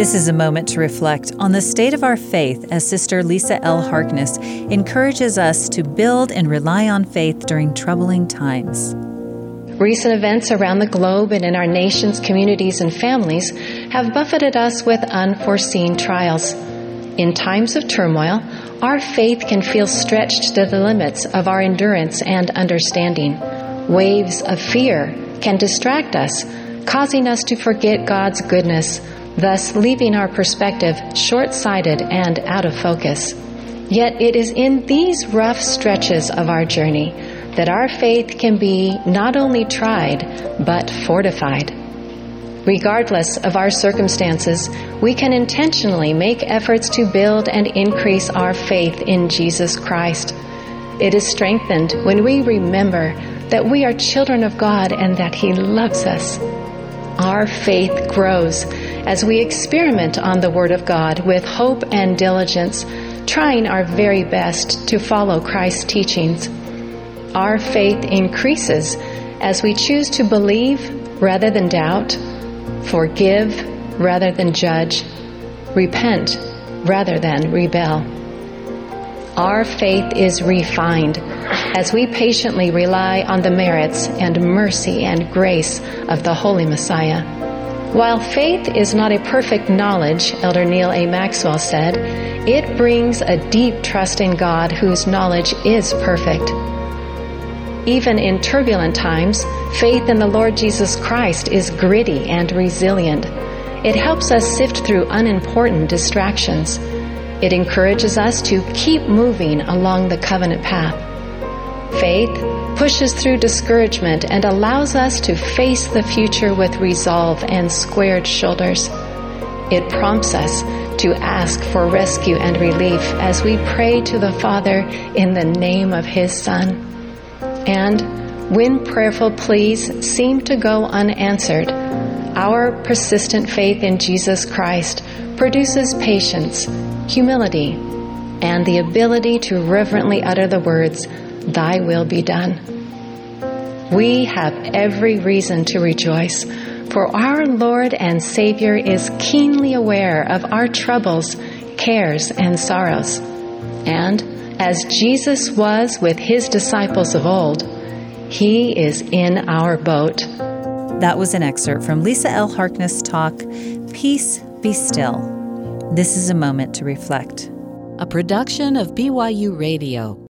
This is a moment to reflect on the state of our faith as Sister Lisa L. Harkness encourages us to build and rely on faith during troubling times. Recent events around the globe and in our nation's communities and families have buffeted us with unforeseen trials. In times of turmoil, our faith can feel stretched to the limits of our endurance and understanding. Waves of fear can distract us, causing us to forget God's goodness, thus leaving our perspective short sighted and out of focus. Yet it is in these rough stretches of our journey that our faith can be not only tried, but fortified. Regardless of our circumstances, we can intentionally make efforts to build and increase our faith in Jesus Christ. It is strengthened when we remember that we are children of God and that He loves us. Our faith grows as we experiment on the Word of God with hope and diligence, trying our very best to follow Christ's teachings. Our faith increases as we choose to believe rather than doubt forgive rather than judge, repent rather than rebel. Our faith is refined as we patiently rely on the merits and mercy and grace of the Holy Messiah. While faith is not a perfect knowledge, Elder Neal A. Maxwell said, it brings a deep trust in God whose knowledge is perfect. Even in turbulent times, faith in the Lord Jesus Christ is gritty and resilient. It helps us sift through unimportant distractions. It encourages us to keep moving along the covenant path. Faith pushes through discouragement and allows us to face the future with resolve and squared shoulders. It prompts us to ask for rescue and relief as we pray to the Father in the name of His Son. And when prayerful pleas seem to go unanswered, our persistent faith in Jesus Christ produces patience, humility, and the ability to reverently utter the words, Thy will be done. We have every reason to rejoice, for our Lord and Savior is keenly aware of our troubles, cares, and sorrows. And as Jesus was with his disciples of old, he is in our boat. That was an excerpt from Lisa L. Harkness' talk, Peace Be Still. This is a moment to reflect. A production of BYU Radio.